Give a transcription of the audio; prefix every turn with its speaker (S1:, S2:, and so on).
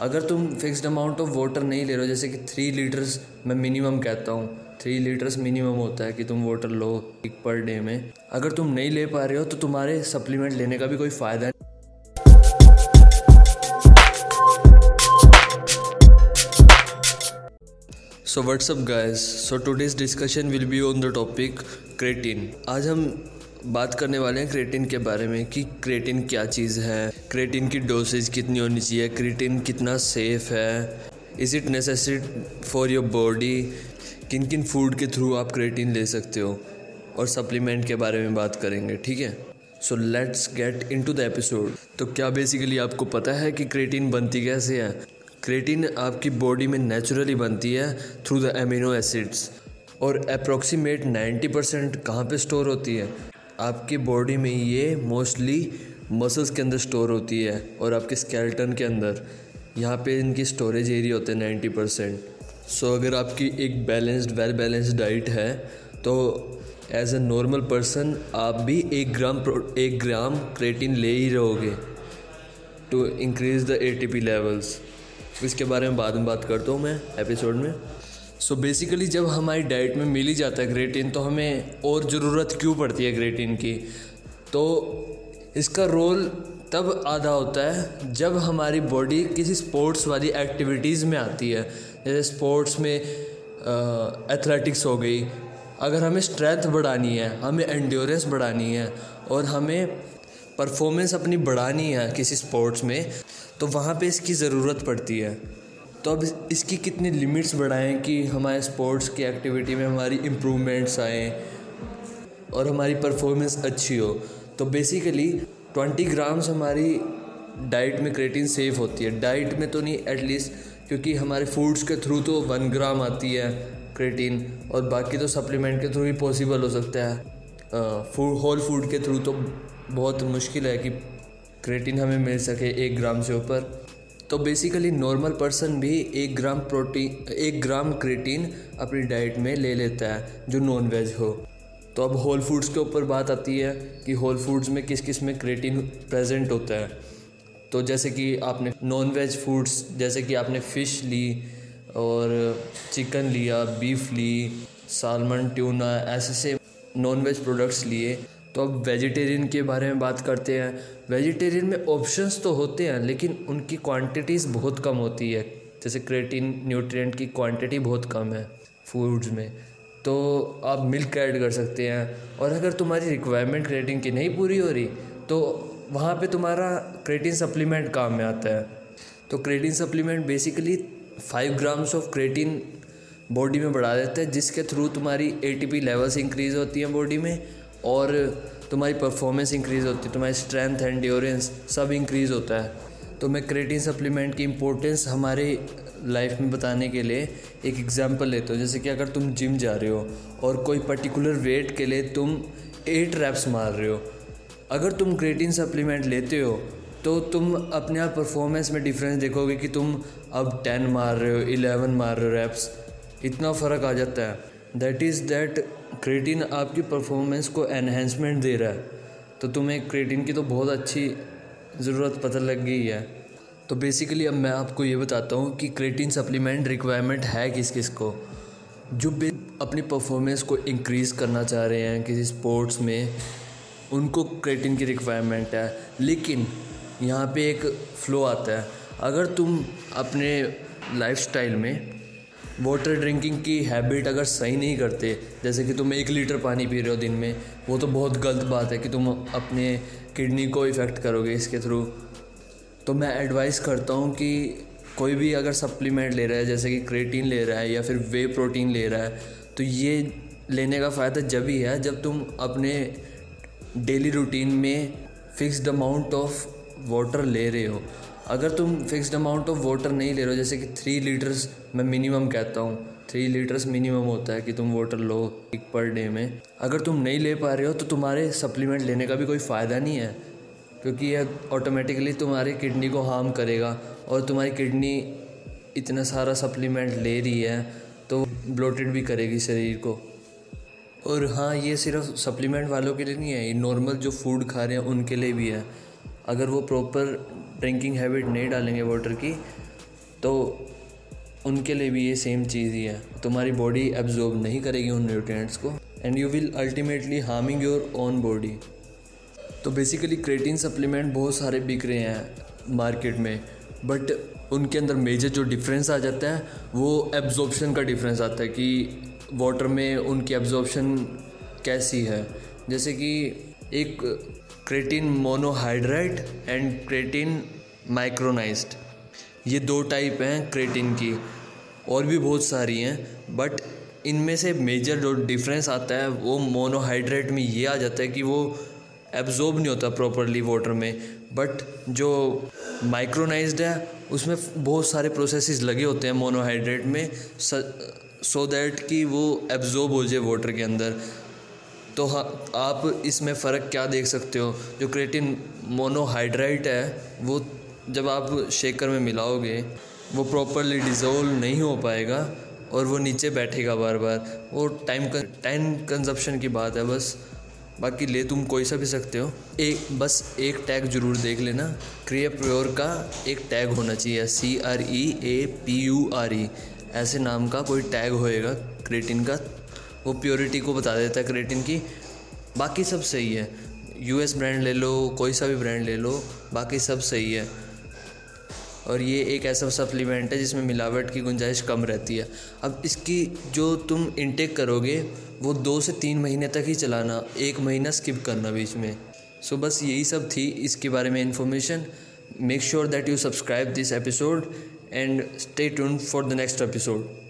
S1: अगर तुम fixed amount of water नहीं ले रहे हो, जैसे कि थ्री लीटर्स मैं मिनिमम कहता हूँ थ्री लीटर्स मिनिमम होता है कि तुम वाटर लो एक पर डे में। अगर तुम नहीं ले पा रहे हो तो तुम्हारे सप्लीमेंट लेने का भी कोई फ़ायदा नहीं। So what's up guys so today's discussion will be on the topic creatine आज हम बात करने वाले हैं क्रेटिन के बारे में कि क्रेटिन क्या चीज़ है क्रेटिन की डोसेज कितनी होनी चाहिए क्रेटिन कितना सेफ़ है is it necessary for your body किन किन फ़ूड के थ्रू आप क्रेटिन ले सकते हो? और सप्लीमेंट के बारे में बात करेंगे, ठीक है? So let's get into the episode तो क्या बेसिकली आपको पता है कि क्रेटिन बनती कैसे है? क्रेटिन आपकी बॉडी में नेचुरली बनती है थ्रू द एमिनो एसिड्स और अप्रोक्सीमेट 90 परसेंट कहाँ पर स्टोर होती है? आपकी बॉडी में ये मोस्टली मसल्स के अंदर स्टोर होती है और आपके स्केल्टन के अंदर। यहाँ पे इनकी स्टोरेज एरिया होते हैं नाइन्टी परसेंट सो अगर आपकी एक बैलेंस्ड वेल बैलेंस्ड डाइट है तो एज ए नॉर्मल पर्सन आप भी एक ग्राम एक ग्राम क्रेटिन ले ही रहोगे to increase the A T P levels इसके बारे में बाद में बात करता हूँ मैं एपिसोड में। सो so बेसिकली जब हमारी डाइट में मिल ही जाता है ग्रेटिन तो हमें और ज़रूरत क्यों पड़ती है ग्रेटिन की? तो इसका रोल तब आधा होता है जब हमारी बॉडी किसी स्पोर्ट्स वाली एक्टिविटीज़ में आती है। जैसे स्पोर्ट्स में एथलेटिक्स हो गई। अगर हमें स्ट्रेंथ बढ़ानी है, हमें एंड्योरेंस बढ़ानी है और हमें परफॉर्मेंस अपनी बढ़ानी है किसी स्पोर्ट्स में तो वहाँ पे इसकी ज़रूरत पड़ती है। तो अब इसकी कितनी लिमिट्स बढ़ाएँ कि हमारे स्पोर्ट्स की एक्टिविटी में हमारी इम्प्रूवमेंट्स आएँ और हमारी परफॉर्मेंस अच्छी हो। तो बेसिकली ट्वेंटी ग्राम्स हमारी डाइट में क्रेटिन सेफ़ होती है। डाइट में तो नहीं एटलीस्ट क्योंकि हमारे फूड्स के थ्रू तो वन ग्राम आती है क्रेटिन और बाकी तो सप्लीमेंट के थ्रू ही पॉसिबल हो सकता है। फ़ूड होल फ़ूड के थ्रू तो बहुत मुश्किल है कि क्रेटिन हमें मिल सके एक ग्राम से ऊपर। तो बेसिकली नॉर्मल पर्सन भी एक ग्राम प्रोटीन एक ग्राम क्रेटीन अपनी डाइट में ले लेता है, जो नॉन वेज हो। तो अब होल फूड्स के ऊपर बात आती है कि होल फूड्स में किस किसमें क्रेटीन प्रेजेंट होता है। तो जैसे कि आपने नॉन वेज फूड्स जैसे कि आपने फ़िश ली, और चिकन लिया बीफ ली सालमन ट्यूना ऐसे से नॉन वेज प्रोडक्ट्स लिए तो अब वेजिटेरियन के बारे में बात करते हैं। वेजिटेरियन में ऑप्शंस तो होते हैं, लेकिन उनकी क्वांटिटीज़ बहुत कम होती है। जैसे क्रेटिन न्यूट्रिएंट की क्वांटिटी बहुत कम है फूड्स में। तो आप मिल्क ऐड कर सकते हैं। और अगर तुम्हारी रिक्वायरमेंट क्रेटिन की नहीं पूरी हो रही तो वहाँ पे तुम्हारा क्रेटिन सप्लीमेंट काम में आता है। तो creatine supplement basically five grams of creatine body में बढ़ा देता है, जिसके थ्रू तुम्हारी एटीपी लेवल्स इंक्रीज़ होती हैं बॉडी में। और तुम्हारी परफॉर्मेंस इंक्रीज़ होती है, तुम्हारी स्ट्रेंथ एंड्योरेंस सब इंक्रीज़ होता है। तो मैं क्रेटिन सप्लीमेंट की इम्पोर्टेंस हमारे लाइफ में बताने के लिए एक एग्जांपल लेता हूँ। जैसे कि अगर तुम जिम जा रहे हो और कोई पर्टिकुलर वेट के लिए तुम एट रैप्स मार रहे हो, अगर तुम क्रेटिन सप्लीमेंट लेते हो तो तुम अपने आप परफॉर्मेंस में डिफरेंस देखोगे कि तुम अब टेन मार रहे हो इलेवन मार रहे हो रैप्स इतना फ़र्क आ जाता है। दैट इज़ दैट क्रेटिन आपकी परफॉर्मेंस को एनहेंसमेंट दे रहा है। तो तुम्हें क्रेटिन की तो बहुत अच्छी ज़रूरत पता लग गई है। तो बेसिकली अब मैं आपको ये बताता हूँ कि क्रेटिन सप्लीमेंट रिक्वायरमेंट है किस किस को। जो भी अपनी परफॉर्मेंस को इंक्रीज़ करना चाह रहे हैं किसी स्पोर्ट्स में, उनको क्रेटिन की रिक्वायरमेंट है। लेकिन यहाँ पे एक फ़्लो आता है। अगर तुम अपने लाइफस्टाइल में वाटर ड्रिंकिंग की हैबिट अगर सही नहीं करते, जैसे कि तुम एक लीटर पानी पी रहे हो दिन में, वो तो बहुत गलत बात है कि तुम अपने किडनी को इफ़ेक्ट करोगे इसके थ्रू तो मैं एडवाइस करता हूँ कि कोई भी अगर सप्लीमेंट ले रहा है, जैसे कि क्रेटीन ले रहा है या फिर वे प्रोटीन ले रहा है तो ये लेने का फ़ायदा जब ही है, जब तुम अपने डेली रूटीन में फिक्स्ड अमाउंट ऑफ़ वाटर ले रहे हो। अगर तुम फिक्स्ड अमाउंट ऑफ़ वाटर नहीं ले रहे हो, जैसे कि थ्री लीटर्स मैं मिनिमम कहता हूँ थ्री लीटर्स मिनिमम होता है कि तुम वाटर लो एक पर डे में। अगर तुम नहीं ले पा रहे हो तो तुम्हारे सप्लीमेंट लेने का भी कोई फ़ायदा नहीं है, क्योंकि यह ऑटोमेटिकली तुम्हारी किडनी को हार्म करेगा और तुम्हारी किडनी इतना सारा सप्लीमेंट ले रही है तो ब्लोटेड भी करेगी शरीर को। और हाँ ये सिर्फ़ सप्लीमेंट वालों के लिए नहीं है, ये नॉर्मल जो फ़ूड खा रहे हैं, उनके लिए भी है। अगर वो प्रॉपर ड्रिंकिंग हैबिट नहीं डालेंगे वाटर की तो उनके लिए भी ये सेम चीज़ ही है। तुम्हारी बॉडी एब्जॉर्ब नहीं करेगी उन न्यूट्रिएंट्स को and you will ultimately harming your own body तो बेसिकली क्रेटिन सप्लीमेंट बहुत सारे बिक रहे हैं मार्केट में बट उनके अंदर मेजर जो डिफरेंस आ जाता है, वो एब्जॉर्बशन का डिफरेंस आता है कि वाटर में उनकी एब्जॉर्बशन कैसी है। जैसे कि एक creatine monohydrate and creatine micronized ये दो टाइप हैं क्रेटिन की, और भी बहुत सारी हैं बट इनमें से मेजर जो डिफरेंस आता है, वो मोनोहाइड्रेट में ये आ जाता है कि वो एब्जॉर्ब नहीं होता प्रॉपरली वाटर में बट जो माइक्रोनाइज्ड है, उसमें बहुत सारे प्रोसेसेस लगे होते हैं मोनोहाइड्रेट में सो दैट कि वो एब्जॉर्ब हो जाए वाटर के अंदर। तो हाँ आप इसमें फ़र्क क्या देख सकते हो? जो क्रेटिन मोनोहाइड्राइट है, वो जब आप शेकर में मिलाओगे, वो प्रॉपरली डिज़ोल्व नहीं हो पाएगा और वो नीचे बैठेगा बार बार वो टाइम टाइम कंजप्शन की बात है बस। बाकी ले तुम कोई सा भी सकते हो। एक बस एक टैग ज़रूर देख लेना। क्रिया प्योर का एक टैग होना चाहिए। C R E A P U R E ऐसे नाम का कोई टैग होएगा क्रेटिन का। वो प्योरिटी को बता देता है क्रेटिन की। बाकी सब सही है। यूएस ब्रांड ले लो, कोई सा भी ब्रांड ले लो, बाकी सब सही है। और ये एक ऐसा सप्लीमेंट है जिसमें मिलावट की गुंजाइश कम रहती है। अब इसकी जो तुम इनटेक करोगे, वो दो से तीन महीने तक ही चलाना, एक महीना स्किप करना बीच में। सो बस यही सब थी इसके बारे में information make sure that you subscribe this episode and stay tune for the next episode